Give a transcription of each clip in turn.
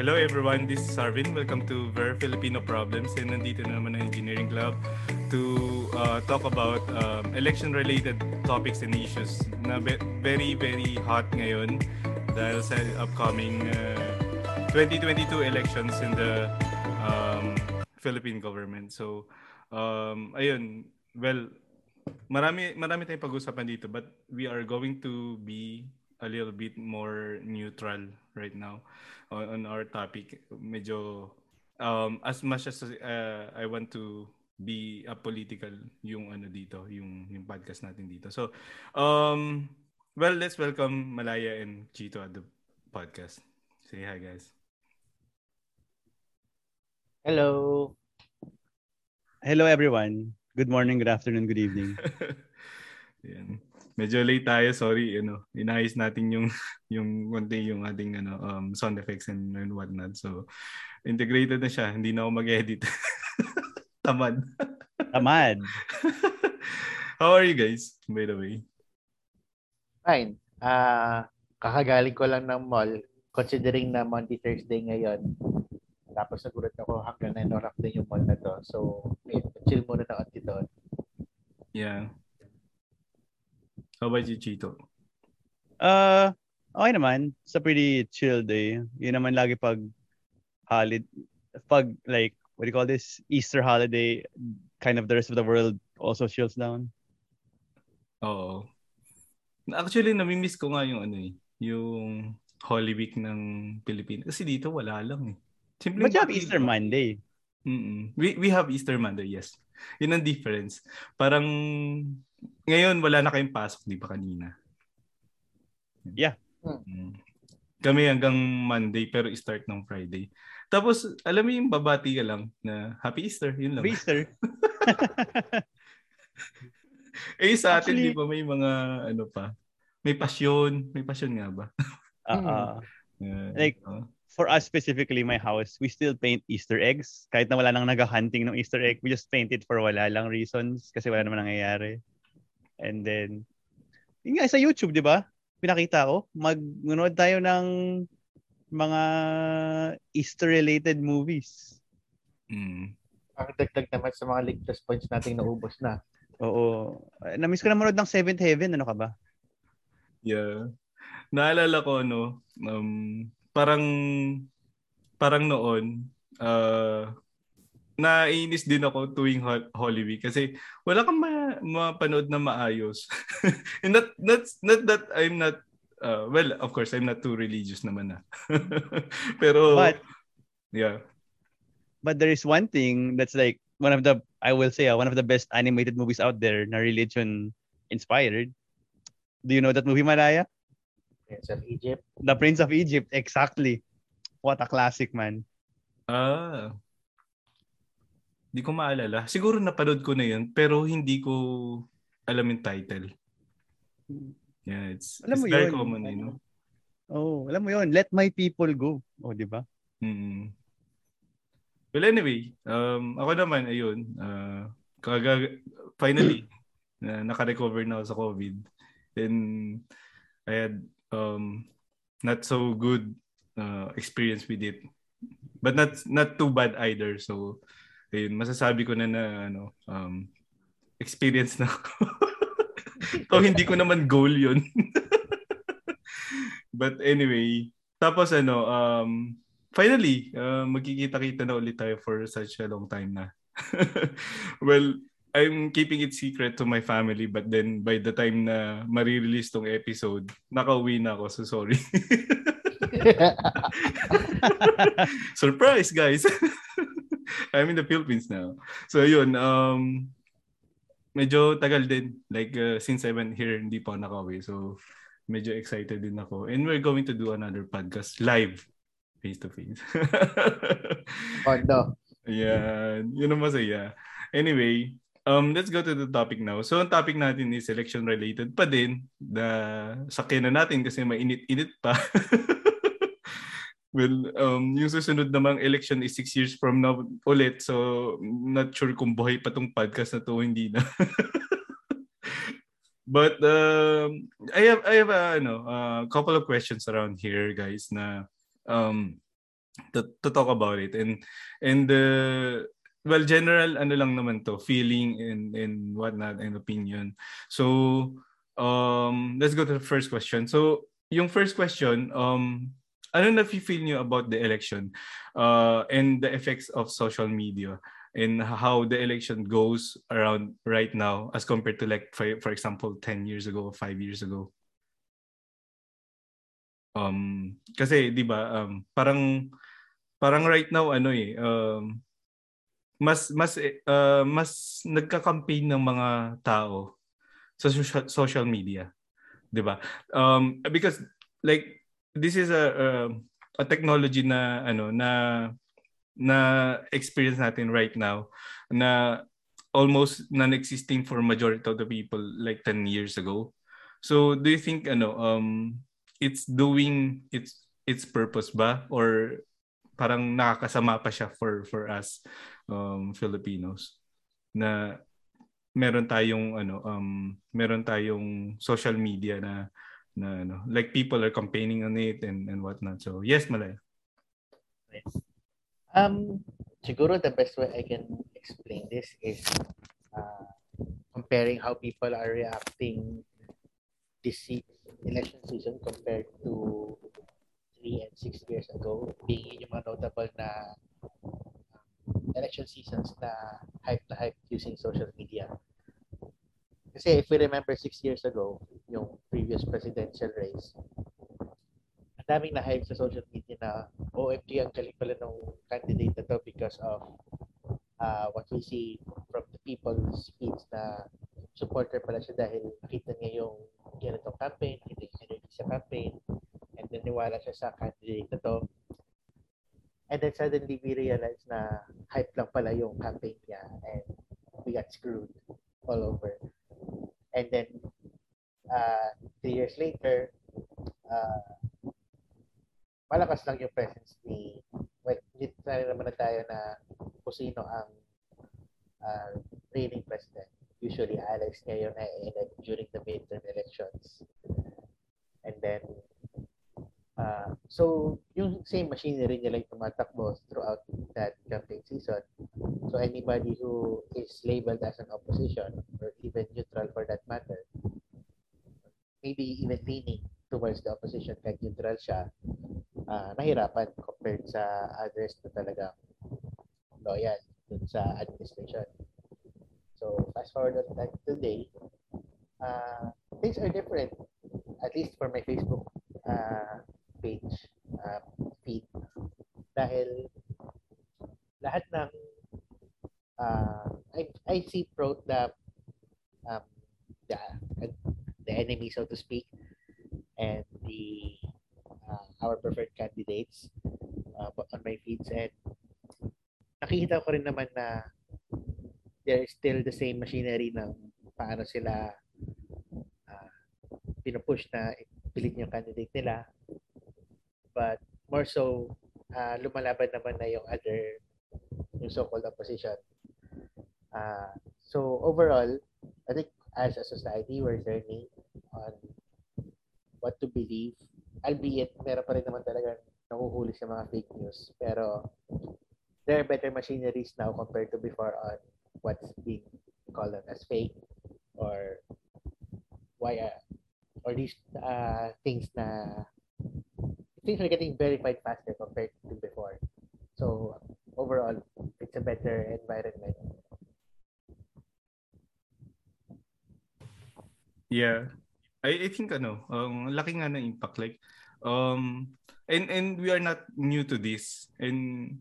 Hello everyone, this is Arvin. Welcome to Ver Filipino Problems and nandito na naman ang Engineering Club to uh, talk about um, election-related topics and issues na be- very, very hot ngayon dahil sa upcoming uh, 2022 elections in the um, Philippine government. So, um, ayun, well, marami, marami tayong pag-usapan dito but we are going to be a little bit more neutral right now on, on our topic. Medyo um, as much as uh, I want to be a political yung ano dito, yung yung podcast natin dito. So, um well, let's welcome Malaya and Chito at the podcast. Say hi guys. Hello. Hello everyone. Good morning, good afternoon, good evening. Yan medyo late tayo, sorry, ano, inayos natin yung yung konti yung ating ano um, sound effects and, and whatnot. So integrated na siya, hindi na ako mag-edit. Tamad. Tamad. How are you guys, by the way? Fine. Ah, uh, kakagaling ko lang ng mall considering na Monday Thursday ngayon. Tapos nagulat ako hanggang 9 oras din yung mall na to. So, chill muna na ako doon. Yeah. How about you, Chito? Uh, okay naman. It's a pretty chill day. Yun naman lagi pag holiday, pag like, what do you call this? Easter holiday, kind of the rest of the world also chills down. Oo. Actually, namimiss ko nga yung ano eh, yung Holy Week ng Pilipinas. Kasi dito wala lang eh. Simple But you have Easter Monday. Mm-mm. We, we have Easter Monday, yes. Yun ang difference. Parang ngayon, wala na kayong pasok, di ba kanina? Yeah. Hmm. Kami hanggang Monday pero start ng Friday. Tapos, alam mo yung babati ka lang na Happy Easter, yun lang. Happy Easter. eh sa atin, Actually, di ba may mga ano pa? May pasyon. May pasyon nga ba? uh, uh, like, uh, for us specifically, my house, we still paint Easter eggs. Kahit na wala nang nag-hunting ng Easter egg, we just paint it for wala lang reasons kasi wala naman nangyayari. And then, yun nga, sa YouTube, di ba? Pinakita ko, magnunood tayo ng mga Easter-related movies. Mm. Ang dagdag naman sa mga ligtas points nating naubos na. Oo. Na-miss ko na manood ng Seventh Heaven. Ano ka ba? Yeah. Naalala ko, no, um, parang, parang noon, uh, nainis din ako tuwing Holy Week kasi wala kang ma- mapanood na maayos. And not, not, not that I'm not, uh, well, of course, I'm not too religious naman na. Pero, but, yeah. But there is one thing that's like one of the, I will say, uh, one of the best animated movies out there na religion inspired. Do you know that movie, Malaya? Prince of Egypt. The Prince of Egypt, exactly. What a classic, man. Ah. Hindi ko maalala. Siguro napanood ko na yun, pero hindi ko alam yung title. Yeah, it's, alam it's mo very yun. common, you know? Oh, alam mo yun. Let my people go. Oh, di ba? Mm. Well, anyway, um, ako naman, ayun, uh, kaga, finally, uh, naka-recover na ako sa COVID. And I had um, not so good uh, experience with it. But not not too bad either. So, ayun, masasabi ko na na ano, um, experience na ako. so, hindi ko naman goal yun. But anyway, tapos ano, um, finally, uh, magkikita-kita na ulit tayo for such a long time na. well, I'm keeping it secret to my family but then by the time na marirelease tong episode, nakauwi na ako. So sorry. Surprise, guys! I'm in the Philippines now. So yun, um, medyo tagal din. Like uh, since I went here, hindi pa nakauwi. So medyo excited din ako. And we're going to do another podcast live, face to face. oh, no. Yeah, yun ang masaya. Anyway, um, let's go to the topic now. So, ang topic natin is election related pa din. Na sakyan na natin kasi mainit-init pa. Well, um, yung susunod namang election is six years from now ulit. So, not sure kung buhay pa tong podcast na to hindi na. But um, I have I have a ano, uh, couple of questions around here, guys, na um, to, to talk about it and and uh, well general ano lang naman to feeling and and whatnot and opinion so um let's go to the first question so yung first question um ano na feel niyo about the election uh and the effects of social media and how the election goes around right now as compared to like for, for example 10 years ago 5 years ago. Um kasi 'di ba um parang parang right now ano eh um mas mas uh, mas nagka-campaign ng mga tao sa social media 'di ba? Um because like this is a uh, a technology na ano na na experience natin right now na almost non-existing for majority of the people like 10 years ago. So do you think ano um it's doing its its purpose ba? Or parang nakakasama pa siya for for us um Filipinos? Na meron tayong ano um meron tayong social media na na ano like people are campaigning on it and and whatnot. So yes Malay. Um siguro the best way I can explain this is uh, comparing how people are reacting this election season compared to three and six years ago, being yung mga notable na um, election seasons na hype na hype using social media. Kasi if we remember six years ago, yung previous presidential race, ang daming na hype sa social media na OMG, ang galing pala ng candidate na to because of uh, what we see from the people's speech na supporter pala siya dahil nakita niya yung ganitong campaign, nakita yung energy sa campaign, and then niwala siya sa candidate na to. And then suddenly we realize na hype lang pala yung campaign niya and we got screwed all over. And then uh, three years later, uh, malakas lang yung presence ni well, hindi naman na tayo na kung sino ang uh, reigning president usually Alex ngayon ay elect during the midterm elections. And then, uh, so yung same machinery nila yung tumatakbo throughout that campaign season. So anybody who is labeled as an opposition maybe even leaning towards the opposition kahit neutral siya, uh, nahirapan compared sa others na talaga loyal dun sa administration. So fast forward on that today, uh, things are different. At least for my Facebook uh, page uh, feed. Dahil lahat ng uh, I, I see pro the um, the so to speak and the uh, our preferred candidates uh, on my feeds and nakikita ko rin naman na they're still the same machinery ng paano sila uh, pinupush na pilit yung candidate nila. But more so, uh, lumalaban naman na yung other, yung so-called opposition. Uh, so overall, I think as a society, we're learning to believe. Albeit, meron pa rin naman talaga nahuhuli sa mga fake news. Pero there are better machineries now compared to before on what's being called as fake or why uh, or these uh, things na things are getting verified faster compared to before. So overall, it's a better environment. Yeah. I, I think ano, um, laki nga ng impact like um and and we are not new to this. And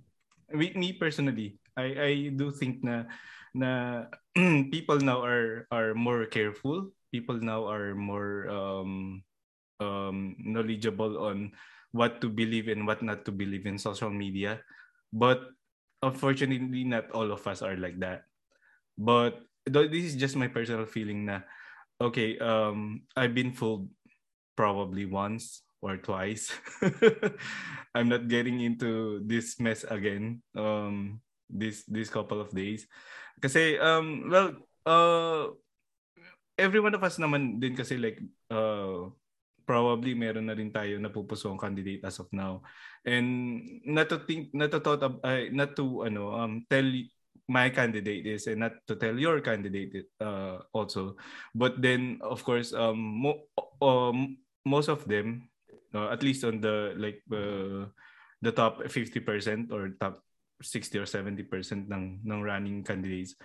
we, me personally I I do think na na people now are are more careful. People now are more um, um, knowledgeable on what to believe and what not to believe in social media. But unfortunately not all of us are like that. But this is just my personal feeling na okay um i've been fooled probably once or twice i'm not getting into this mess again um this this couple of days Kasi, um, well, uh, every one of us naman din kasi like, uh, probably meron na rin tayo napupusong candidate as of now. And not to think, not to thought of, uh, not to ano, um, tell my candidate is and not to tell your candidate uh, also. But then of course um, mo- um most of them uh, at least on the like uh, the top 50% or top 60 or 70% ng ng running candidates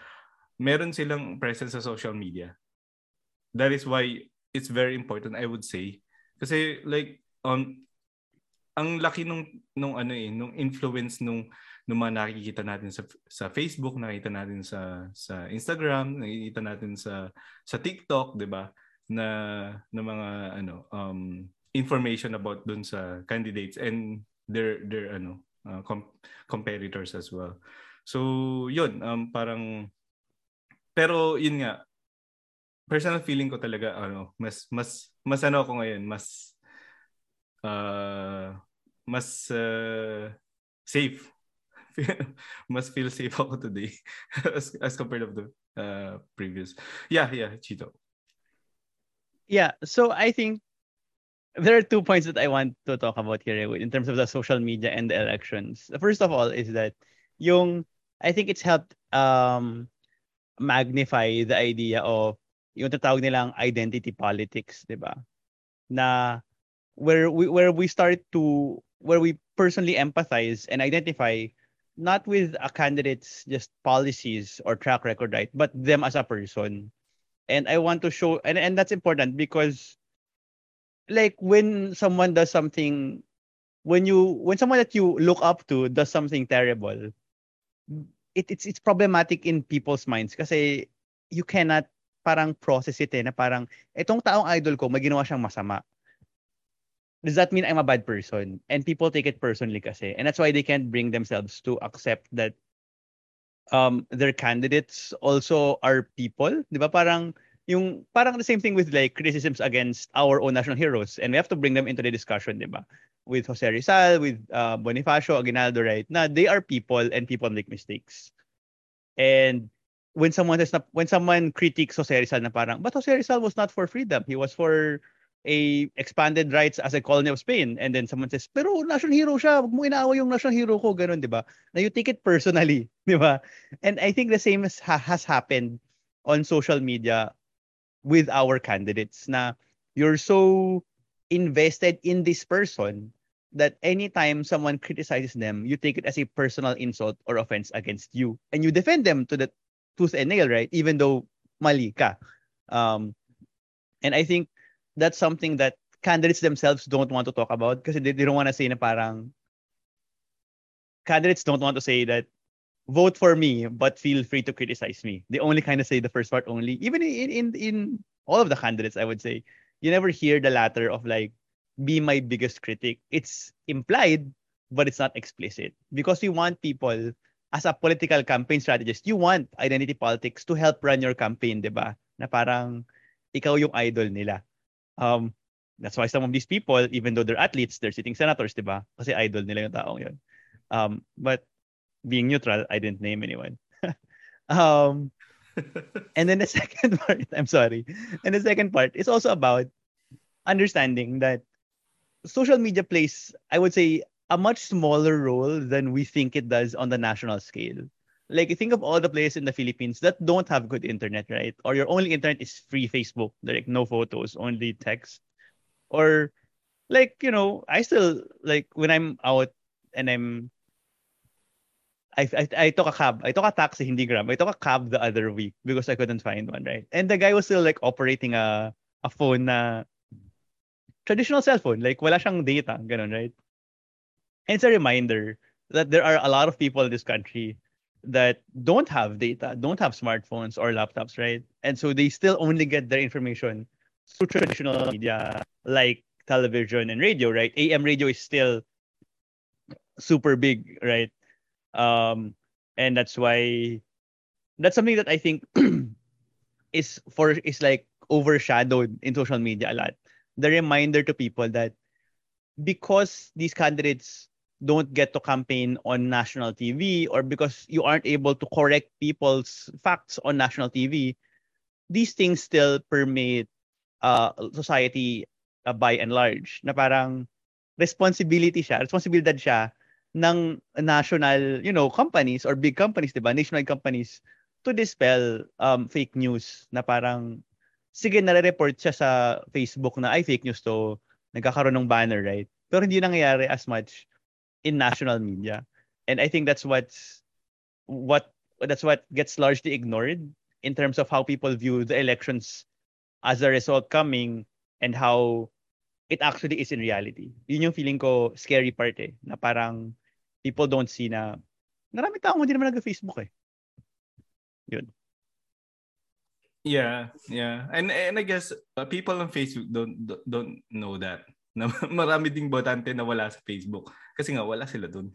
meron silang presence sa social media. That is why it's very important I would say. Kasi like um ang laki nung nung ano eh nung influence nung ng mga nakikita natin sa sa Facebook, nakita natin sa sa Instagram, nakikita natin sa sa TikTok, 'di ba? Na na mga ano um information about dun sa candidates and their their ano uh, com- competitors as well. So, 'yun um parang pero yun nga personal feeling ko talaga ano mas mas mas ano ako ngayon mas uh, mas uh, safe must feel safe ako today as, as compared of the uh, previous. Yeah, yeah, Chito. Yeah, so I think there are two points that I want to talk about here in terms of the social media and the elections. First of all is that yung I think it's helped um magnify the idea of yung tatawag nilang identity politics, 'di ba? Na where we where we start to where we personally empathize and identify not with a candidate's just policies or track record, right? But them as a person. And I want to show, and, and that's important because, like, when someone does something, when you, when someone that you look up to does something terrible, it, it's, it's problematic in people's minds kasi you cannot parang process it eh, na parang, itong taong idol ko, may ginawa siyang masama does that mean I'm a bad person? And people take it personally kasi. And that's why they can't bring themselves to accept that um their candidates also are people. Di ba? Parang yung parang the same thing with like criticisms against our own national heroes and we have to bring them into the discussion, di ba? With Jose Rizal, with uh, Bonifacio, Aguinaldo, right? Na they are people and people make mistakes. And when someone says na, when someone critiques Jose Rizal na parang, but Jose Rizal was not for freedom. He was for a expanded rights as a colony of Spain. And then someone says, pero national hero siya, wag mo yung national hero ko, ganun, di ba? Na you take it personally, di ba? And I think the same has, has happened on social media with our candidates na you're so invested in this person that anytime someone criticizes them, you take it as a personal insult or offense against you. And you defend them to the tooth and nail, right? Even though mali ka. Um, and I think that's something that candidates themselves don't want to talk about because they, they don't want to say na parang candidates don't want to say that vote for me but feel free to criticize me. They only kind of say the first part only. Even in in in all of the candidates i would say you never hear the latter of like be my biggest critic. It's implied but it's not explicit. Because we want people as a political campaign strategist you want identity politics to help run your campaign ba? Na parang ikaw yung idol nila Um, that's why some of these people, even though they're athletes, they're sitting senators, di ba? Kasi idol nila yung taong yun. Um, but being neutral, I didn't name anyone. um, and then the second part, I'm sorry. And the second part is also about understanding that social media plays, I would say, a much smaller role than we think it does on the national scale like think of all the places in the Philippines that don't have good internet, right? Or your only internet is free Facebook, like no photos, only text. Or like, you know, I still like when I'm out and I'm I, I, I took a cab. I took a taxi, hindi grab. I took a cab the other week because I couldn't find one, right? And the guy was still like operating a a phone na traditional cell phone. Like wala siyang data, ganun, right? And it's a reminder that there are a lot of people in this country that don't have data, don't have smartphones or laptops, right? And so they still only get their information through traditional media like television and radio, right? AM radio is still super big, right? Um, and that's why that's something that I think is for is like overshadowed in social media a lot. The reminder to people that because these candidates don't get to campaign on national TV or because you aren't able to correct people's facts on national TV, these things still permeate uh, society uh, by and large na parang responsibility siya, responsibilidad siya ng national, you know, companies or big companies, 'di ba? Nationwide companies to dispel um, fake news na parang sige nare-report siya sa Facebook na ay fake news to, nagkakaroon ng banner, right? Pero hindi nangyayari as much in national media. And I think that's what's what that's what gets largely ignored in terms of how people view the elections as a result coming and how it actually is in reality. Yun yung feeling ko scary part eh, na parang people don't see na marami tao hindi naman nag-Facebook eh. Yun. Yeah, yeah. And and I guess uh, people on Facebook don't don't know that. Na marami ding botante na wala sa Facebook kasi nga wala sila doon.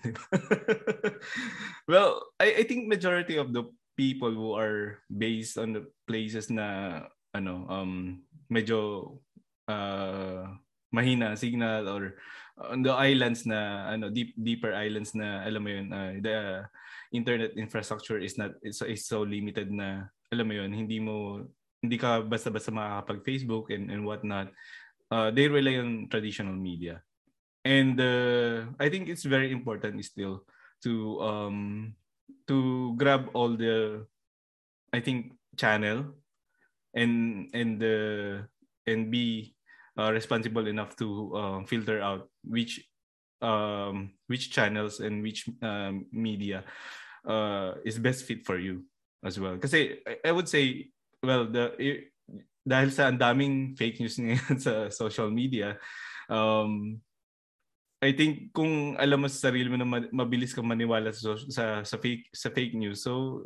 well, I I think majority of the people who are based on the places na ano um medyo uh, mahina signal or on the islands na ano deep deeper islands na alam mo yun uh, the internet infrastructure is not is, is so limited na alam mo yun hindi mo hindi ka basta-basta makakapag Facebook and and what not uh, they rely on traditional media and uh, I think it's very important still to um to grab all the I think channel and and the uh, and be uh, responsible enough to uh, filter out which um, which channels and which um, media uh, is best fit for you as well. Kasi I, I would say, well, the dahil sa daming fake news ngayon sa social media, um, I think kung alam mo sa sarili mo na mabilis kang maniwala sa, sa sa fake sa fake news. So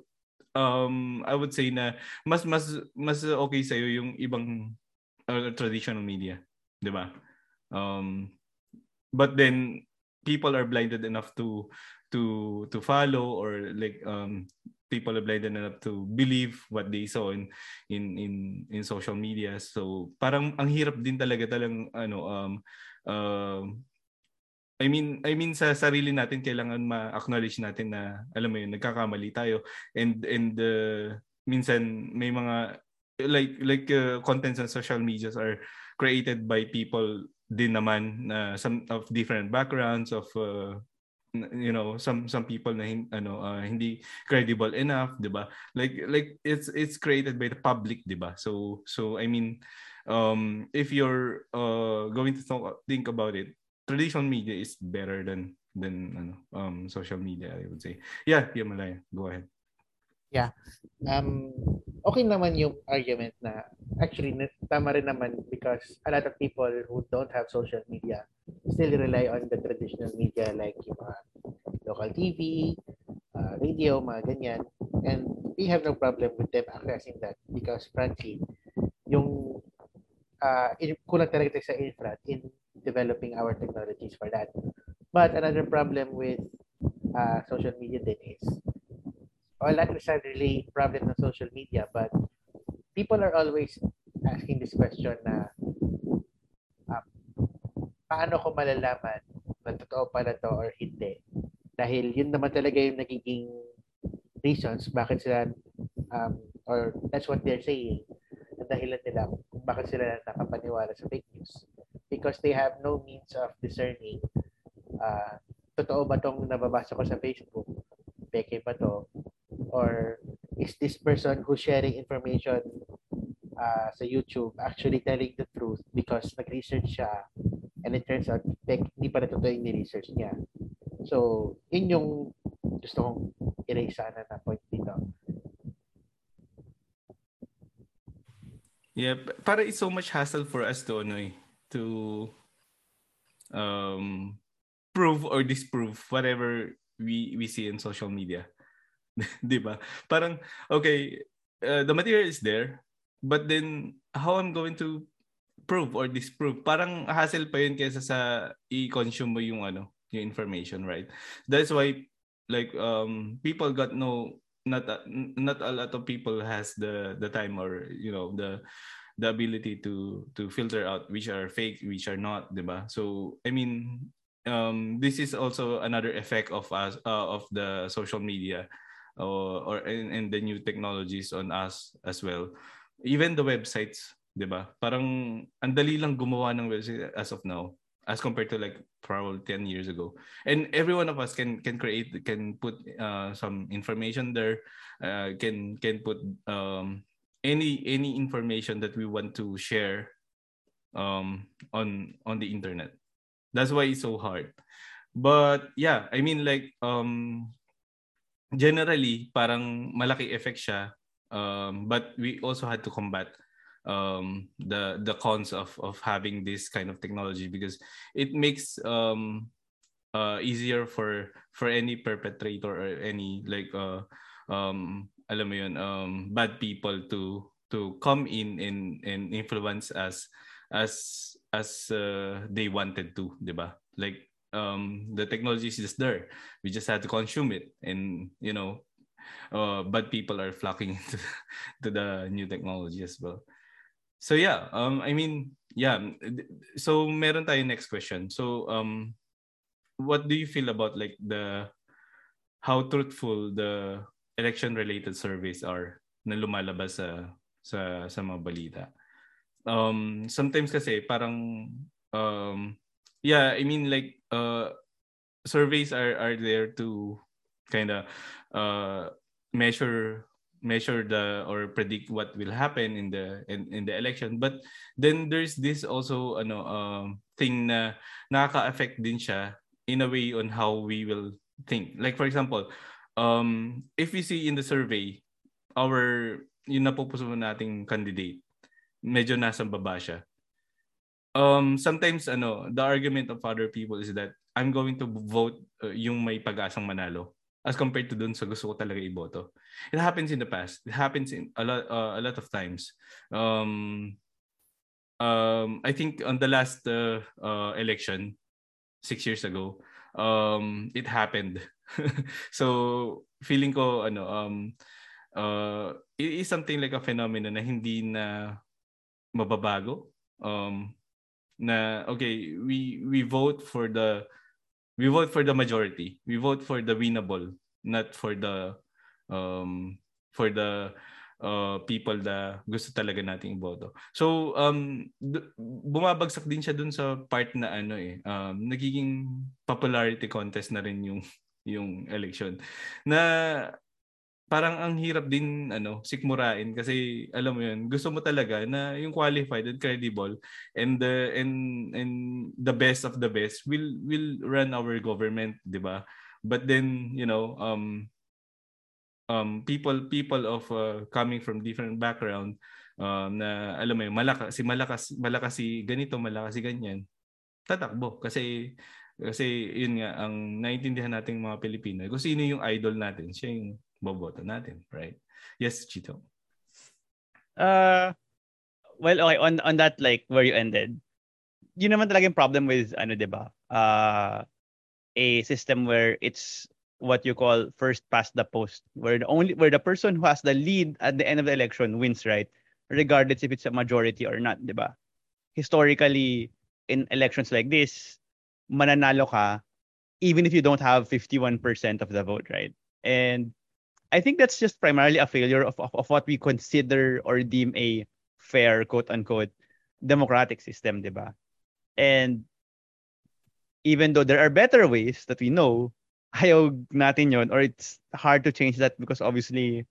um I would say na mas mas mas okay sa iyo yung ibang uh, traditional media, 'di ba? Um but then people are blinded enough to to to follow or like um people are blinded enough to believe what they saw in in in in social media so parang ang hirap din talaga talang ano um uh, I mean I mean sa sarili natin kailangan ma-acknowledge natin na alam mo yun nagkakamali tayo. And and uh, minsan may mga like like uh, contents on social medias are created by people din naman na uh, some of different backgrounds of uh, you know some some people na ano uh, hindi credible enough 'di ba? Like like it's it's created by the public 'di ba? So so i mean um if you're uh going to talk, think about it traditional media is better than than ano um social media i would say yeah yeah malaya go ahead Yeah. Um, okay naman yung argument na actually tama rin naman because a lot of people who don't have social media still rely on the traditional media like yung mga local TV, uh, radio, mga ganyan. And we have no problem with them accessing that because frankly, yung uh, kulang talaga sa infra in developing our technologies for that. But another problem with uh, social media then is well, not necessarily problem ng social media, but people are always asking this question na uh, paano ko malalaman na totoo pala to or hindi? Dahil yun naman talaga yung nagiging reasons bakit sila um, or that's what they're saying ang dahilan nila kung bakit sila nakapaniwala sa fake news because they have no means of discerning uh, totoo ba tong nababasa ko sa Facebook peke ba to or is this person who's sharing information uh, sa YouTube actually telling the truth because nag-research siya and it turns out like, hindi pa totoo yung ni-research niya. So, yun yung gusto kong erase sana na point dito. Yeah, para it's so much hassle for us to ano eh, to um prove or disprove whatever we we see in social media. 'Di ba? Parang okay, uh, the material is there, but then how I'm going to prove or disprove? Parang hassle pa 'yun kaysa sa i-consume mo yung ano, yung information, right? That's why like um people got no not a, not a lot of people has the the time or you know the the ability to to filter out which are fake which are not diba so i mean um this is also another effect of us uh, of the social media or, or and, and the new technologies on us as well. Even the websites, 'di ba? Parang ang dali lang gumawa ng website as of now as compared to like probably 10 years ago. And every one of us can can create can put uh, some information there, uh, can can put um, any any information that we want to share um, on on the internet. That's why it's so hard. But yeah, I mean like um generally parang malaki effect siya um, but we also had to combat um, the the cons of of having this kind of technology because it makes um, uh, easier for for any perpetrator or any like uh, um, alam mo yun, um, bad people to to come in and and influence us as as uh, they wanted to, 'di ba? Like um, the technology is just there. We just had to consume it, and you know, uh, bad people are flocking to the new technology as well. So yeah, um, I mean, yeah. So meron tayo next question. So um, what do you feel about like the how truthful the election-related surveys are na lumalabas sa sa sa mga balita? Um, sometimes kasi parang um, yeah, I mean like uh, surveys are are there to kind of uh, measure measure the or predict what will happen in the in, in the election but then there's this also ano um thing na nakaka-affect din siya in a way on how we will think like for example um if we see in the survey our yung napupuso nating candidate medyo nasa baba siya um sometimes ano the argument of other people is that I'm going to vote uh, yung may pag-asang manalo as compared to dun sa gusto ko talaga iboto. It happens in the past. It happens in a lot uh, a lot of times. Um um I think on the last uh, uh election 6 years ago, um it happened. so feeling ko ano um uh it is something like a phenomenon na hindi na mababago. Um na okay we we vote for the we vote for the majority we vote for the winnable not for the um for the uh, people na gusto talaga nating iboto so um bumabagsak din siya dun sa part na ano eh um nagiging popularity contest na rin yung yung election na parang ang hirap din ano sikmurain kasi alam mo yun gusto mo talaga na yung qualified and credible and the and and the best of the best will will run our government di ba? But then you know um um people people of uh, coming from different background um, na alam mo yun malakas si malakas malakas si ganito malakas si ganyan tatakbo. Kasi kasi yun nga ang naintindihan nating mga Pilipino kung sino yung idol natin siya yung boboto natin, right? Yes, Chito. Uh, well, okay, on on that like where you ended, yun naman talaga yung problem with ano, 'di ba? Uh, a system where it's what you call first past the post, where the only where the person who has the lead at the end of the election wins, right? Regardless if it's a majority or not, 'di ba? Historically, in elections like this, mananalo ka even if you don't have 51% of the vote, right? And I think that's just primarily a failure of, of, of what we consider or deem a fair, quote unquote, democratic system, di ba? And even though there are better ways that we know, ayaw natin yon or it's hard to change that because obviously,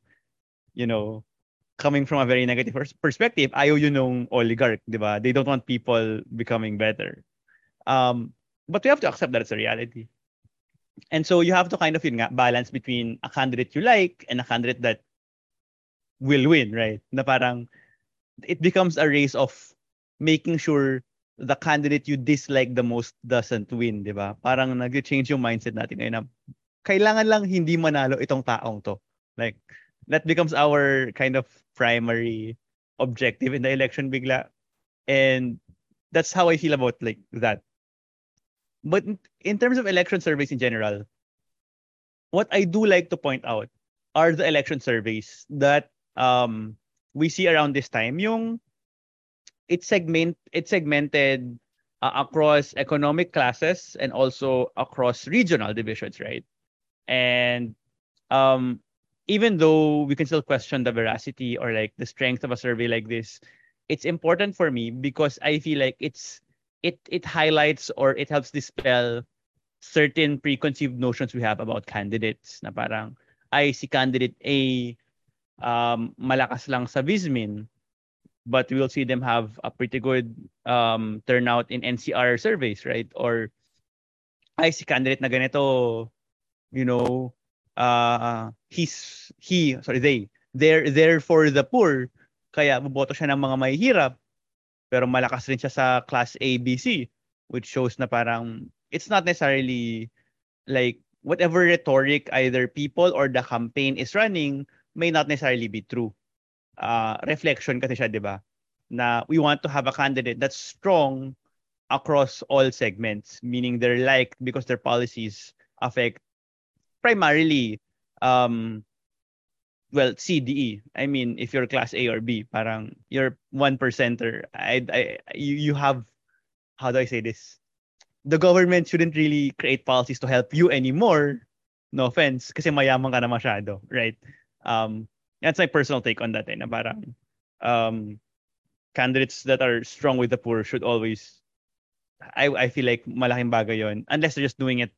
you know, coming from a very negative perspective, ayaw yun ng oligarch, di ba? They don't want people becoming better. Um, but we have to accept that it's a reality. And so you have to kind of yun nga, balance between a candidate you like and a candidate that will win, right? Na parang it becomes a race of making sure the candidate you dislike the most doesn't win, di ba? Parang nag-change yung mindset natin ngayon na kailangan lang hindi manalo itong taong to. Like, that becomes our kind of primary objective in the election bigla. And that's how I feel about like that. But in terms of election surveys in general, what I do like to point out are the election surveys that um, we see around this time. Yung it's segment it's segmented uh, across economic classes and also across regional divisions, right? And um, even though we can still question the veracity or like the strength of a survey like this, it's important for me because I feel like it's it it highlights or it helps dispel certain preconceived notions we have about candidates na parang ay si candidate A um, malakas lang sa Vismin but we will see them have a pretty good um, turnout in NCR surveys, right? Or ay si candidate na ganito, you know, uh, he's he sorry they they're there for the poor kaya boboto siya ng mga mahihirap pero malakas rin siya sa class A, B, C which shows na parang it's not necessarily like whatever rhetoric either people or the campaign is running may not necessarily be true uh, reflection kasi siya, 'di ba? Na we want to have a candidate that's strong across all segments, meaning they're liked because their policies affect primarily um well, CDE. I mean, if you're class A or B, parang you're one percenter. I, I, you, you have, how do I say this? The government shouldn't really create policies to help you anymore. No offense, kasi mayaman ka na masyado, right? Um, that's my personal take on that eh, na parang um, candidates that are strong with the poor should always I I feel like malaking bagay yon unless they're just doing it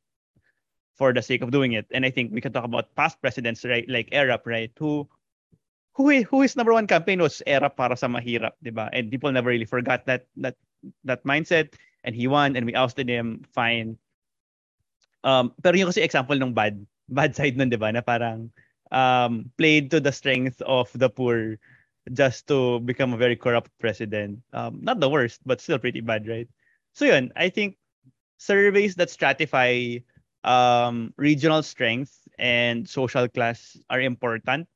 for the sake of doing it. And I think we can talk about past presidents right like Erap right who who who his number one campaign was Erap para sa mahirap, 'di ba? And people never really forgot that that that mindset and he won and we ousted him fine. Um pero yung kasi example ng bad bad side nun, 'di ba? Na parang um, played to the strength of the poor just to become a very corrupt president. Um, not the worst, but still pretty bad, right? So yun, I think surveys that stratify um, regional strength and social class are important.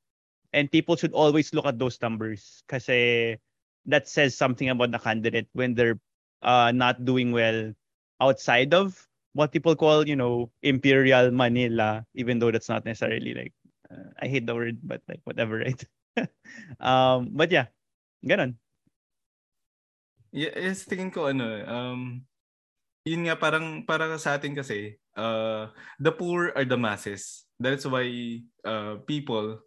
And people should always look at those numbers kasi that says something about the candidate when they're uh, not doing well outside of what people call, you know, imperial Manila, even though that's not necessarily like uh, I hate the word, but like whatever, right? um, but yeah. Yeah, yes, tingin ko ano, um, yun nga parang para sa atin kasi, uh, the poor are the masses. That's why uh, people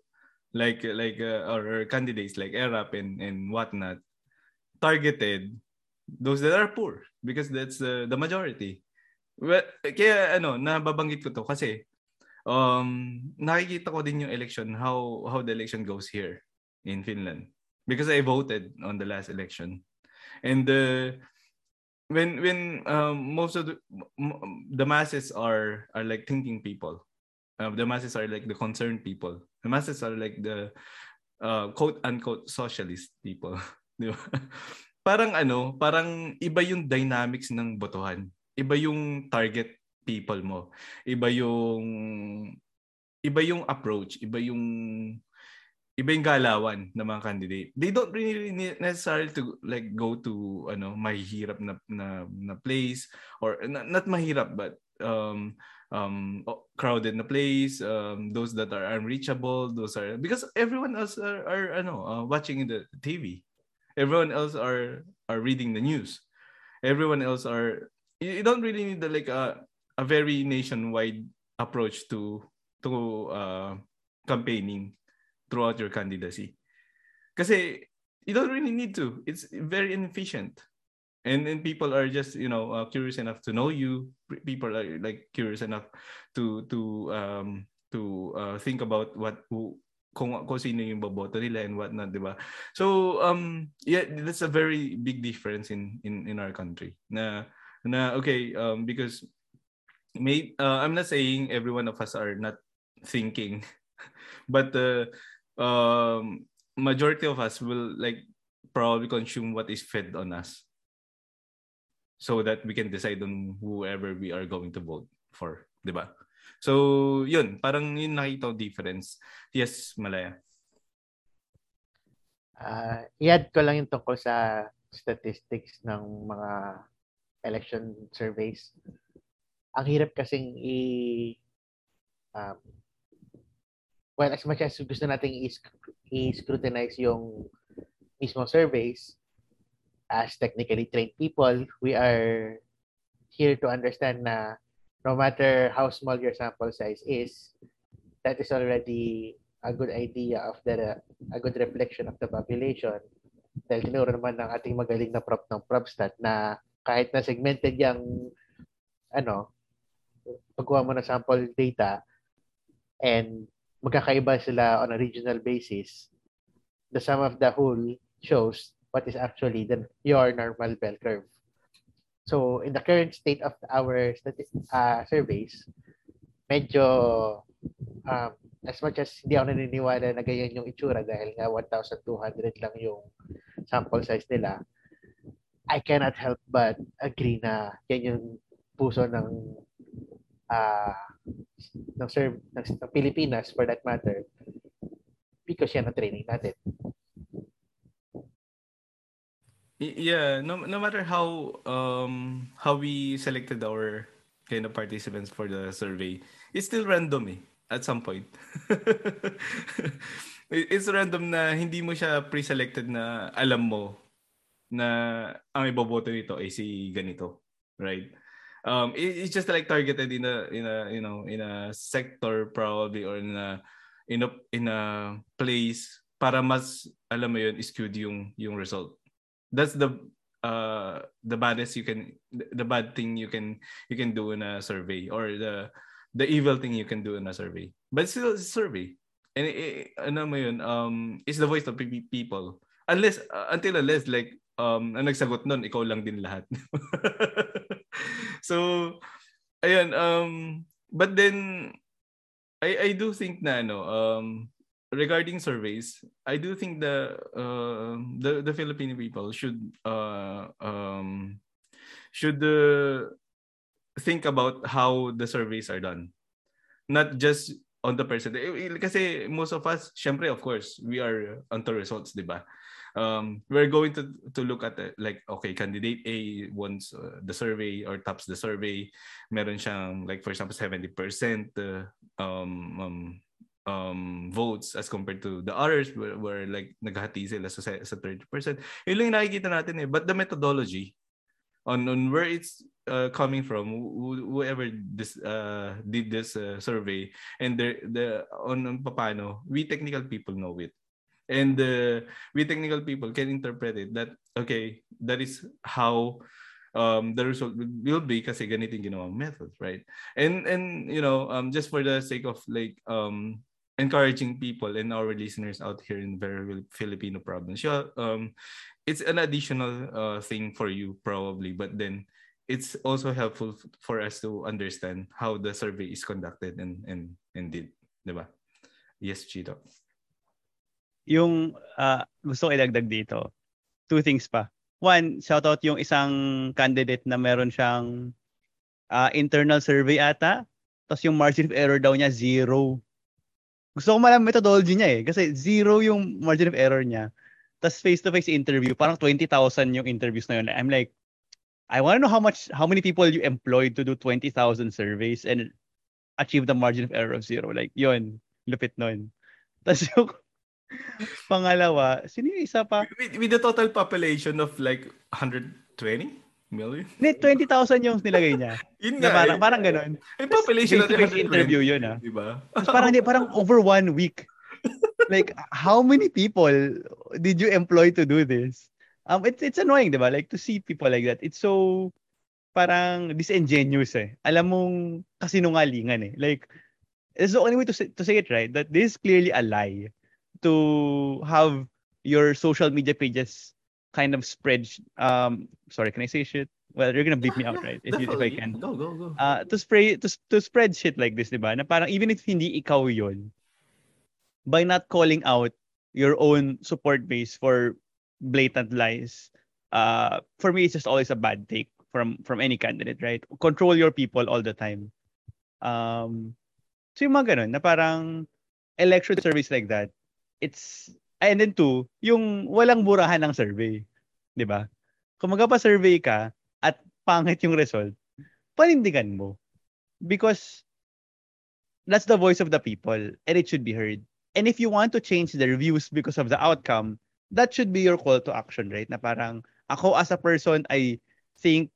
like like uh, or, candidates like ERAP and and whatnot targeted those that are poor because that's uh, the majority. Well, kaya ano, nababanggit ko to kasi um, nakikita ko din yung election, how how the election goes here in Finland. Because I voted on the last election. And uh, when when um, most of the, the masses are are like thinking people. Uh, the masses are like the concerned people. The masses are like the uh, quote unquote socialist people. Di ba? Parang ano, parang iba yung dynamics ng botohan. Iba yung target people mo. Iba yung iba yung approach, iba yung iba yung galawan ng mga candidate. They don't really need necessarily to like go to ano mahihirap na na, na place or not, not mahirap but um um crowded na place um those that are unreachable those are because everyone else are, are ano uh, watching the TV everyone else are are reading the news. Everyone else are you don't really need the like uh, a very nationwide approach to to uh, campaigning throughout your candidacy. Kasi you don't really need to. It's very inefficient. And then people are just, you know, uh, curious enough to know you. People are like curious enough to to um to uh, think about what who kung, kung sino yung boboto nila and what not, ba? So, um, yeah, that's a very big difference in in in our country. Na na okay, um, because may uh, I'm not saying every one of us are not thinking, but uh, um, majority of us will like probably consume what is fed on us, so that we can decide on whoever we are going to vote for, di ba? So, yun, parang yun nakita difference. Yes, Malaya. Uh, i-add ko lang yung tungkol sa statistics ng mga election surveys ang hirap kasing i um, well, as much as gusto nating i-scrutinize yung mismo surveys, as technically trained people, we are here to understand na no matter how small your sample size is, that is already a good idea of the a good reflection of the population. Dahil tinuro naman ng ating magaling na prop ng PropStat na kahit na segmented yung ano, pagkuha mo ng sample data and magkakaiba sila on a regional basis, the sum of the whole shows what is actually the, your normal bell curve. So, in the current state of our uh, surveys, medyo um, as much as hindi ako naniniwala na ganyan yung itsura dahil nga 1,200 lang yung sample size nila, I cannot help but agree na yan yung puso ng uh, ng, serve, ng, ng Pilipinas for that matter because yan ang training natin. Yeah, no no matter how um how we selected our kind of participants for the survey, it's still random eh at some point. it's random na hindi mo siya pre-selected na alam mo na ang iboboto nito ay si ganito, right? Um, it, it's just like targeted in a in a you know in a sector probably or in a in a in a place para mas alam mo yun skewed yung yung result. That's the uh the baddest you can the bad thing you can you can do in a survey or the the evil thing you can do in a survey. But still it's a survey. And it, it, ano mo yun um it's the voice of people. Unless uh, until unless like um ang nagsagot nun ikaw lang din lahat so, ayun, um, but then, I, I do think na, ano, um, regarding surveys, I do think the, uh, the, the Filipino people should, uh, um, should uh, think about how the surveys are done. Not just on the person. Eh, eh, kasi most of us, syempre, of course, we are onto results, di? Um, we're going to to look at it like okay candidate A wants uh, the survey or tops the survey meron siyang like for example 70% uh, um, um um votes as compared to the others where, where like naghati sila sa, sa 30%. Yun lang nakikita natin eh. But the methodology on on where it's uh, coming from whoever this uh, did this uh, survey and the the on, on paano we technical people know it and uh, we technical people can interpret it that okay that is how um, the result will be kasi ganito yung ginawang method right? And and you know um, just for the sake of like um, encouraging people and our listeners out here in very Filipino problems yeah um, it's an additional uh, thing for you probably but then it's also helpful for us to understand how the survey is conducted and and and did diba yes Chito yung uh, gusto ko ilagdag dito, two things pa. One, shout out yung isang candidate na meron siyang uh, internal survey ata, tapos yung margin of error daw niya zero. Gusto ko malaman methodology niya eh, kasi zero yung margin of error niya. Tapos face-to-face interview, parang 20,000 yung interviews na yun. I'm like, I want to know how much, how many people you employed to do 20,000 surveys and achieve the margin of error of zero. Like, yun, lupit nun. Tapos yung Pangalawa, sino yung isa pa? With, with the total population of like 120 million? Hindi, 20,000 yung nilagay niya. Yun nga. Na parang, eh. parang ganun. Yung population of 120. interview yun ah. Diba? parang, di, parang over one week. like, how many people did you employ to do this? Um, it's, it's annoying, di ba? Like, to see people like that. It's so, parang disingenuous eh. Alam mong kasinungalingan eh. Like, it's the only way to say, to say it right, that this is clearly a lie to have your social media pages kind of spread um sorry can i say shit? Well you're gonna beat me out right if, you, if i can. Go go go. Uh to spray to, to spread shit like this diba? Na parang even if hindi ikaw yon by not calling out your own support base for blatant lies uh for me it's just always a bad take from from any candidate right? Control your people all the time. Um so yung mga ganun na parang election service like that it's and then two, yung walang burahan ng survey. 'Di ba? Kung magpa-survey ka at pangit yung result, panindigan mo. Because that's the voice of the people and it should be heard. And if you want to change their views because of the outcome, that should be your call to action, right? Na parang ako as a person, I think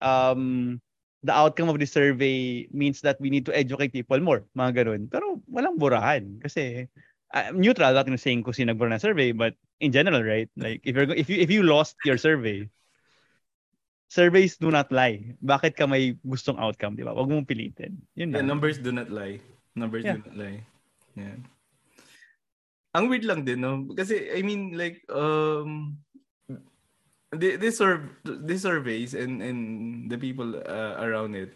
um, the outcome of the survey means that we need to educate people more, mga ganun. Pero walang burahan kasi uh, neutral, not gonna saying kung sino nagbura ng survey, but in general, right? Like if you're if you if you lost your survey, surveys do not lie. Bakit ka may gustong outcome, di ba? Huwag mong pilitin. Yun Yeah, lang. numbers do not lie. Numbers Yeah. do not lie. Yeah. Ang weird lang din, no? Kasi, I mean, like, um, the, this sur- these surveys and, and the people uh, around it,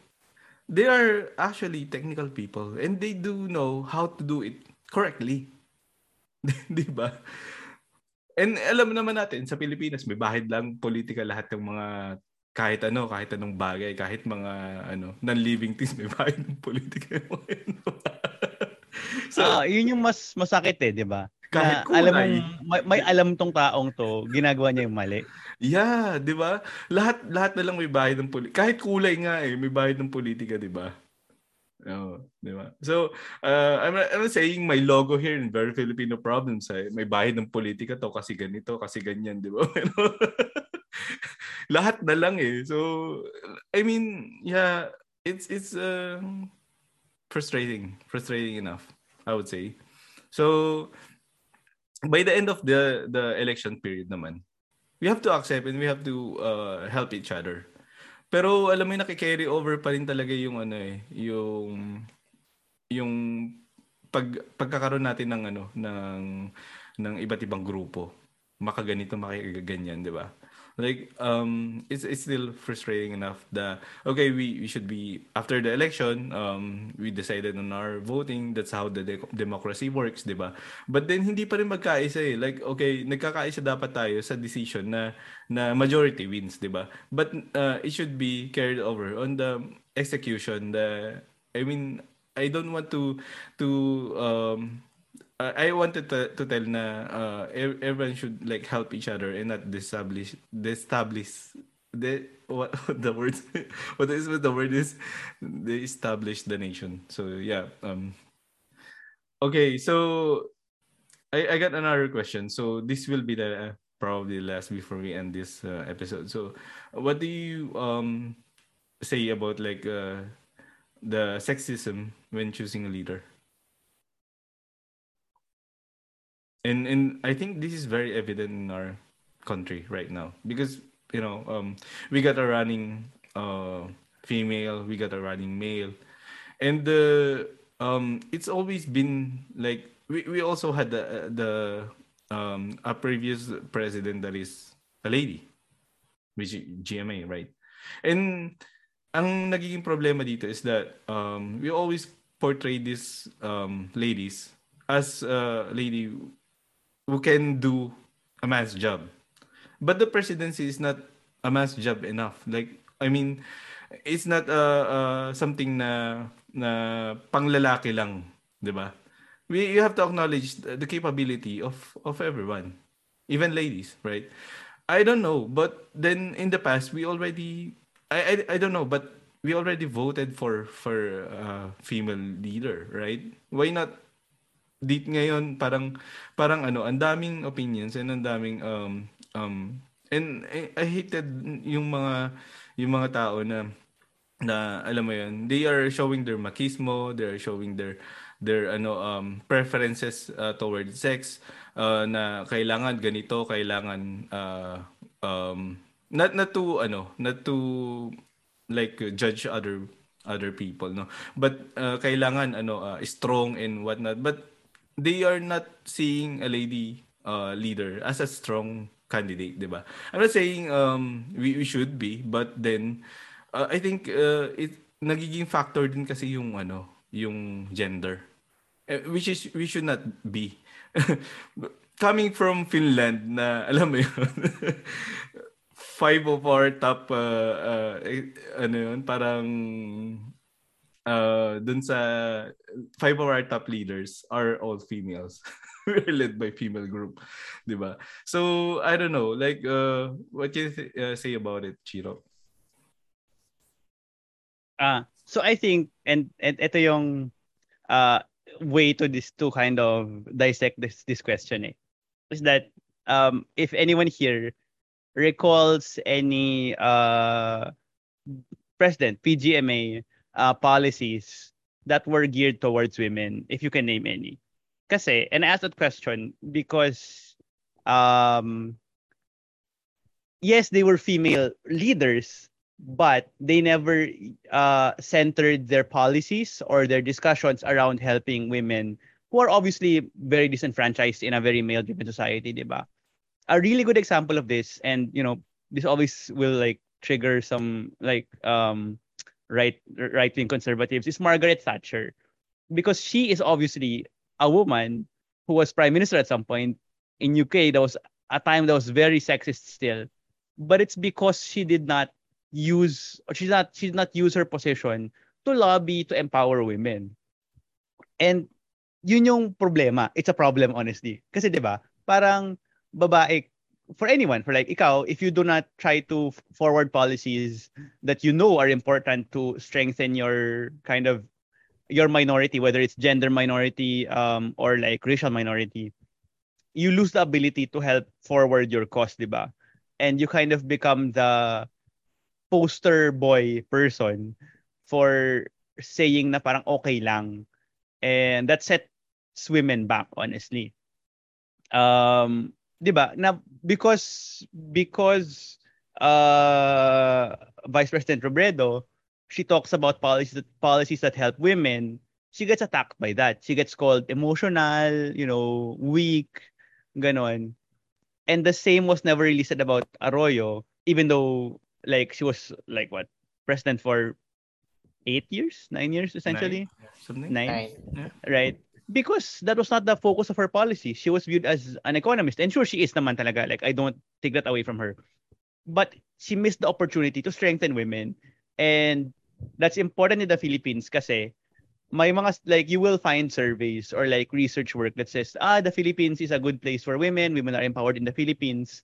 they are actually technical people and they do know how to do it correctly. Di ba? And alam naman natin, sa Pilipinas, may bahid lang politika lahat ng mga kahit ano, kahit anong bagay, kahit mga ano, non-living things, may bahid ng politika. so, Ah, yun yung mas masakit eh, di ba? kahit Na alam kulay. mong, may, may alam tong taong to, ginagawa niya yung mali. Yeah, 'di ba? Lahat lahat na lang may bahid ng politika. Kahit kulay nga eh, may bahid ng politika, 'di ba? Oo, 'di ba? So, uh, I'm, I'm saying my logo here in Very Filipino Problems ay may bahid ng politika to kasi ganito, kasi ganyan, 'di ba? Pero lahat na lang eh. So, I mean, yeah, it's it's uh, frustrating, frustrating enough, I would say. So, by the end of the the election period naman, we have to accept and we have to uh, help each other. Pero alam mo yung nakikarry over pa rin talaga yung ano eh, yung yung pag pagkakaroon natin ng ano ng ng iba't ibang grupo. Makaganito, makaganyan, 'di ba? Like um it's it's still frustrating enough that okay, we we should be after the election, um we decided on our voting, that's how the de- democracy works, 'di ba? But then hindi pa rin magkaisa eh. Like okay, nagkakaisa dapat tayo sa decision na na majority wins, 'di ba? But uh, it should be carried over on the execution. The I mean, I don't want to to um I I wanted to, to tell na uh, everyone should like help each other and not establish establish the what, what the word what is what the word is they establish the nation. So yeah, um Okay, so I I got another question. So this will be the uh, probably last before we end this uh, episode. So what do you um say about like uh, the sexism when choosing a leader? And and I think this is very evident in our country right now. Because you know um we got a running uh female, we got a running male, and the um it's always been like we, we also had the the um a previous president that is a lady which GMA right? And ang nagiging problema dito is that um we always portray these um ladies as a lady who can do a man's job. But the presidency is not a man's job enough. Like i mean it's not uh, uh something na na panglalaki lang 'di ba? We you have to acknowledge the capability of of everyone even ladies right? I don't know but then in the past we already i i, I don't know but we already voted for for uh, female leader right? Why not dit ngayon parang parang ano ang daming opinions and ang daming um um and I, I hated yung mga yung mga tao na na alam mo yun they are showing their machismo they are showing their their ano um preferences uh, toward sex uh, na kailangan ganito kailangan uh, um not not to ano not to like judge other other people no? But uh, kailangan ano uh, strong and whatnot. But they are not seeing a lady uh, leader as a strong candidate, di ba? I'm not saying um, we, we should be, but then uh, I think uh, it nagiging factor din kasi yung ano, yung gender. Eh, which is we should not be. Coming from Finland na alam mo yun. five of our top uh, uh, eh, ano yun, parang uh, dun sa five of our top leaders are all females. We're led by female group, di ba? So, I don't know, like, uh, what can you th- uh, say about it, Chiro? Ah, so I think and and ito yung uh way to this to kind of dissect this this question eh. Is that um if anyone here recalls any uh president PGMA uh policies that were geared towards women if you can name any. Kasi, and I asked that question because um, yes, they were female leaders, but they never uh, centered their policies or their discussions around helping women who are obviously very disenfranchised in a very male-driven society, diba? A really good example of this, and you know, this always will like trigger some like um right right wing conservatives is Margaret Thatcher, because she is obviously a woman who was prime minister at some point in UK. There was a time that was very sexist still, but it's because she did not use or she's not she's not use her position to lobby to empower women. And yun yung problema. It's a problem honestly. Kasi 'di ba? Parang babae for anyone, for like ikaw, if you do not try to forward policies that you know are important to strengthen your kind of your minority, whether it's gender minority um, or like racial minority, you lose the ability to help forward your cause, di ba? And you kind of become the poster boy person for saying na parang okay lang. And that sets women back, honestly. Um, 'di ba? Na because because uh Vice President Robredo, she talks about policies that policies that help women, she gets attacked by that. She gets called emotional, you know, weak, ganon. And the same was never really said about Arroyo, even though like she was like what president for eight years, nine years essentially, Nine. Something. nine, Nine. Yeah. right? Because that was not the focus of her policy. She was viewed as an economist, and sure she is naman talaga. Like I don't take that away from her, but she missed the opportunity to strengthen women, and that's important in the Philippines kasi may mga like you will find surveys or like research work that says ah the Philippines is a good place for women. Women are empowered in the Philippines.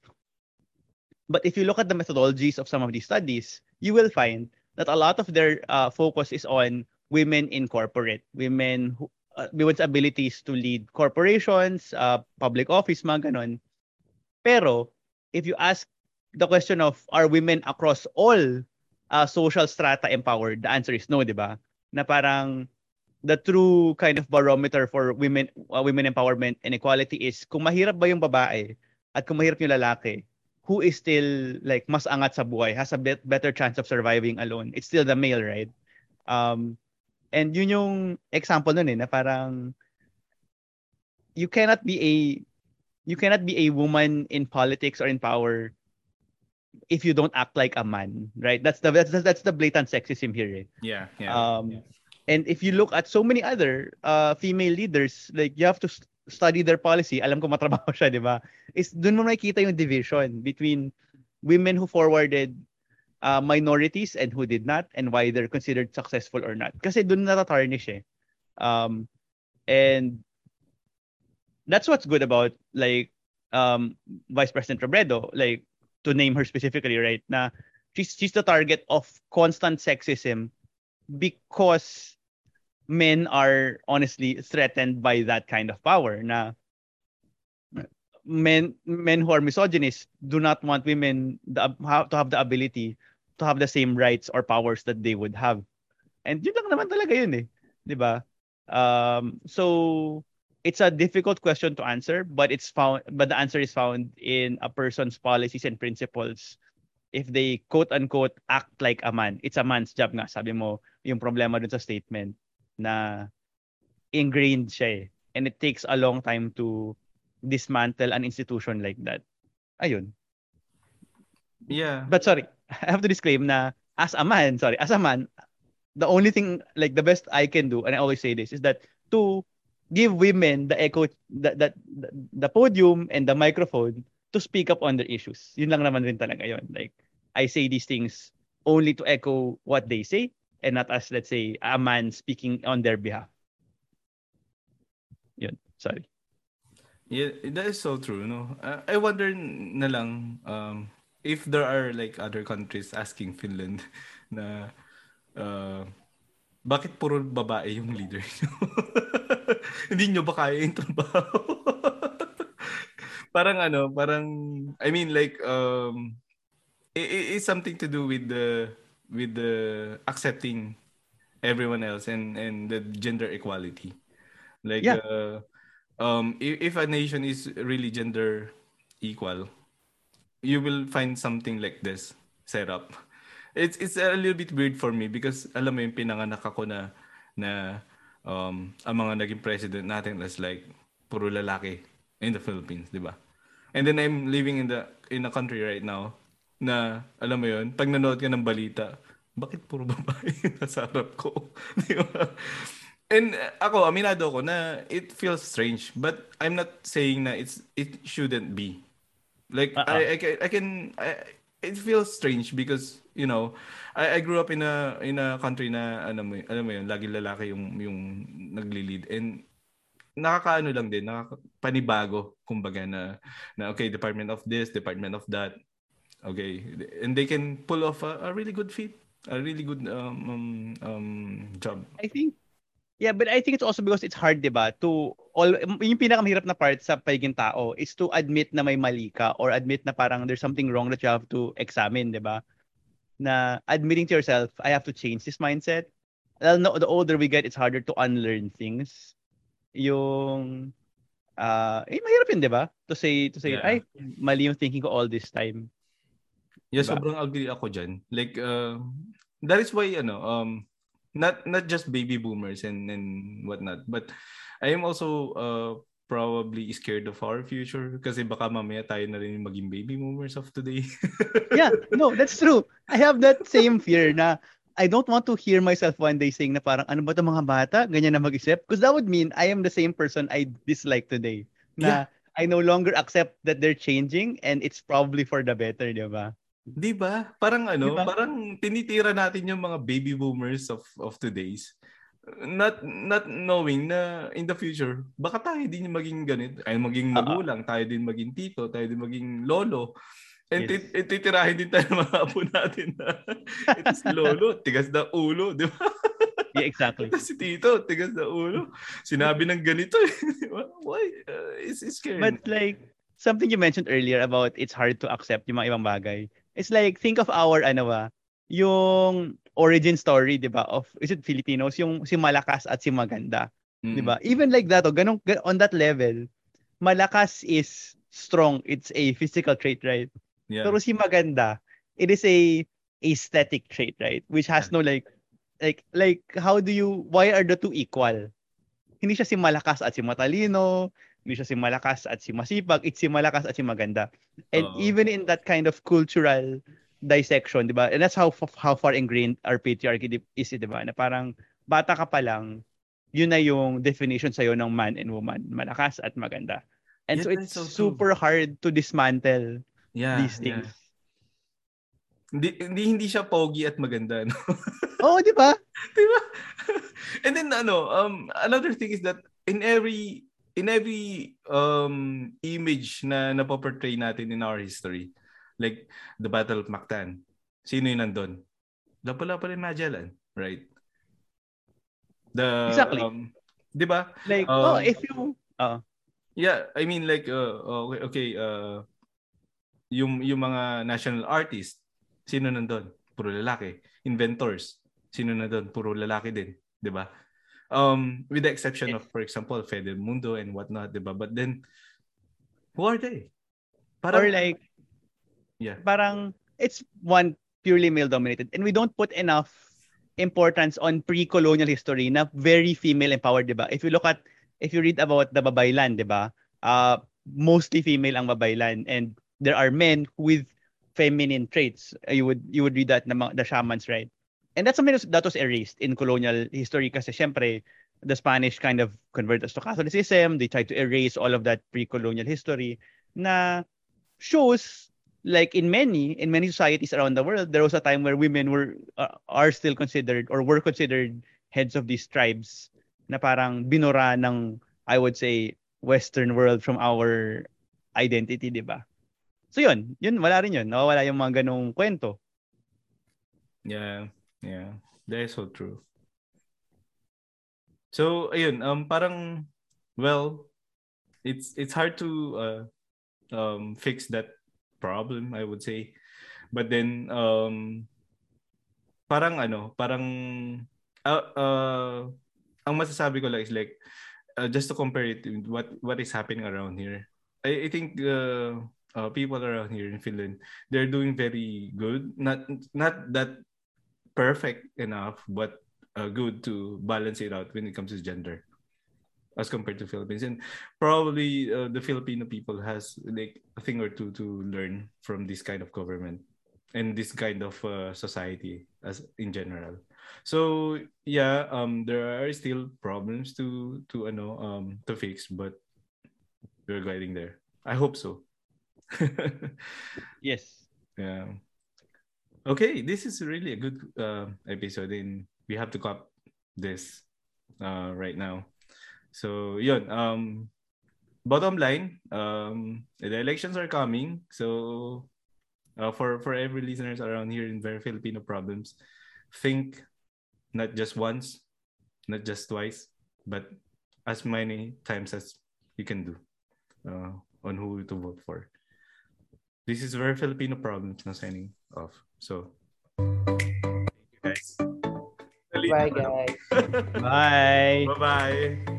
But if you look at the methodologies of some of these studies you will find that a lot of their uh, focus is on women in corporate women who uh, women's abilities to lead corporations uh, public office mga ganon pero if you ask the question of are women across all uh, social strata empowered? The answer is no, di ba? Na parang the true kind of barometer for women uh, women empowerment and equality is kung mahirap ba yung babae at kung mahirap yung lalaki, who is still like mas angat sa buhay, has a bet- better chance of surviving alone. It's still the male, right? Um, and yun yung example nun eh, na parang you cannot be a you cannot be a woman in politics or in power if you don't act like a man, right? That's the that's, that's the blatant sexism here. Eh. Yeah. Yeah. Um, yeah. And if you look at so many other uh, female leaders, like you have to study their policy. Alam ko matrabaho siya, di ba? Is doon mo makikita yung division between women who forwarded uh, minorities and who did not and why they're considered successful or not. Kasi doon natatarnish eh. Um, and that's what's good about like um, Vice President Robredo, like to name her specifically, right? Na she's she's the target of constant sexism because men are honestly threatened by that kind of power. Na men men who are misogynist do not want women the, to have the ability to have the same rights or powers that they would have. And yun lang naman talaga yun eh. 'Di ba? Um, so it's a difficult question to answer, but it's found but the answer is found in a person's policies and principles. If they quote unquote act like a man, it's a man's job nga. Sabi mo, yung problema dun sa statement na ingrained siya eh. And it takes a long time to dismantle an institution like that. Ayun. yeah. But sorry, I have to disclaim na as a man, sorry, as a man, the only thing, like the best I can do, and I always say this, is that to give women the echo, the, the, the podium and the microphone to speak up on their issues. Yun lang naman rin talaga yun. Like, I say these things only to echo what they say and not as, let's say, a man speaking on their behalf. Yun. Sorry. Yeah, that is so true, no? Uh, I wonder na lang um, if there are like other countries asking Finland na uh, bakit puro babae yung leader nyo? Hindi nyo ba kaya yung trabaho? parang ano, parang I mean like um it, it, it's something to do with the with the accepting everyone else and and the gender equality. Like Yeah. uh, um if, if a nation is really gender equal, you will find something like this set up. It's it's a little bit weird for me because alam mo yung pinanganak ako na na um ang mga naging president natin is like puro lalaki in the Philippines, di ba? And then I'm living in the in a country right now na alam mo yun, pag nanood ka ng balita, bakit puro babae nasa harap ko? di ba? And uh, ako, aminado ko na it feels strange, but I'm not saying na it's it shouldn't be. Like uh-uh. I, I can I can I, it feels strange because you know I, I grew up in a in a country na ano mo alam mo yun lagi lalaki yung yung nagli-lead. And nakakaano lang din nakapanibago kumbaga na na okay department of this department of that. Okay. And they can pull off a, a really good feat a really good um, um, um job. I think Yeah, but I think it's also because it's hard, 'di ba? To all yung pinakamahirap na part sa pagiging tao is to admit na may mali ka or admit na parang there's something wrong that you have to examine, 'di ba? Na admitting to yourself, I have to change this mindset. Well, no, the older we get, it's harder to unlearn things. Yung uh, eh, mahirap yun, 'di ba? To say to say, yeah. ay, mali yung thinking ko all this time. Yeah, diba? sobrang agree ako diyan. Like uh, that is why ano, um not not just baby boomers and and whatnot but I am also uh, probably scared of our future kasi baka mamaya tayo na rin maging baby boomers of today. yeah, no, that's true. I have that same fear na I don't want to hear myself one day saying na parang ano ba 'tong mga bata, ganyan na mag-isip because that would mean I am the same person I dislike today. Na yeah. I no longer accept that they're changing and it's probably for the better, di ba? 'Di ba? Parang ano, diba? parang tinitira natin yung mga baby boomers of of today's not not knowing na in the future baka tayo din maging ganito ay maging magulang uh-huh. tayo din maging tito tayo din maging lolo and yes. tit- titirahin din tayo ng mga apo natin na ito si lolo tigas na ulo di ba yeah exactly ito si tito tigas na ulo sinabi ng ganito eh. why uh, it's, it's scary but like something you mentioned earlier about it's hard to accept yung mga ibang bagay It's like, think of our, ano ba, yung origin story, di ba, of, is it Filipinos? Yung si Malakas at si Maganda. Mm-hmm. Di ba? Even like that, oh, ganun, on that level, Malakas is strong. It's a physical trait, right? Yeah. Pero si Maganda, it is a aesthetic trait, right? Which has no like, like, like, how do you, why are the two equal? Hindi siya si Malakas at si Matalino, hindi siya si malakas at si masipag, it's si malakas at si maganda. And uh-huh. even in that kind of cultural dissection, 'di ba? And that's how how far ingrained our patriarchy is, 'di ba? Na parang bata ka pa lang, yun na yung definition sa'yo ng man and woman, malakas at maganda. And yeah, so it's so super hard to dismantle yeah, these things. Yeah. Hindi, hindi hindi siya pogi at maganda, no? Oo, oh, di ba? di ba? And then ano, um another thing is that in every in every um, image na napoportray natin in our history, like the Battle of Mactan, sino yung nandun? Lapu-Lapu rin Magellan, right? The, exactly. Um, di ba? Like, um, oh, if you... Uh, yeah, I mean like, uh, okay, okay uh, yung, yung mga national artists, sino nandun? Puro lalaki. Inventors, sino nandun? Puro lalaki din. Di ba? Um, with the exception of, for example, Fede Mundo and whatnot, diba? But then, who are they? Parang, or like, yeah. parang, it's one purely male-dominated. And we don't put enough importance on pre-colonial history na very female-empowered, diba? If you look at, if you read about the Babaylan, diba? Uh, mostly female ang Babaylan. And there are men with feminine traits. You would you would read that na the shamans, right? And that's something that was erased in colonial history kasi syempre, the Spanish kind of converted us to Catholicism. They tried to erase all of that pre-colonial history na shows like in many in many societies around the world there was a time where women were uh, are still considered or were considered heads of these tribes na parang binura ng I would say western world from our identity, 'di ba? So 'yun, 'yun wala rin 'yun. Nawawala yung mga ganong kwento. Yeah. Yeah, that is so true. So, ayun, um, parang, well, it's it's hard to uh, um, fix that problem, I would say. But then, um, parang ano, parang, uh, uh, ang masasabi ko lang is like, uh, just to compare it to what what is happening around here, I, I think uh, uh, people around here in Finland they're doing very good. Not not that perfect enough, but uh, good to balance it out when it comes to gender as compared to Philippines. And probably uh, the Filipino people has like a thing or two to learn from this kind of government and this kind of uh, society as in general. So yeah, um, there are still problems to to know um to fix, but we're gliding there. I hope so. yes. Yeah. Okay, this is really a good uh, episode, and we have to cut this uh, right now. So, yun. Um, bottom line, um, the elections are coming. So, uh, for for every listeners around here in Very Filipino Problems, think not just once, not just twice, but as many times as you can do uh, on who to vote for. This is Very Filipino Problems na signing off. So, thank you guys. Bye, guys. Bye. Bye-bye.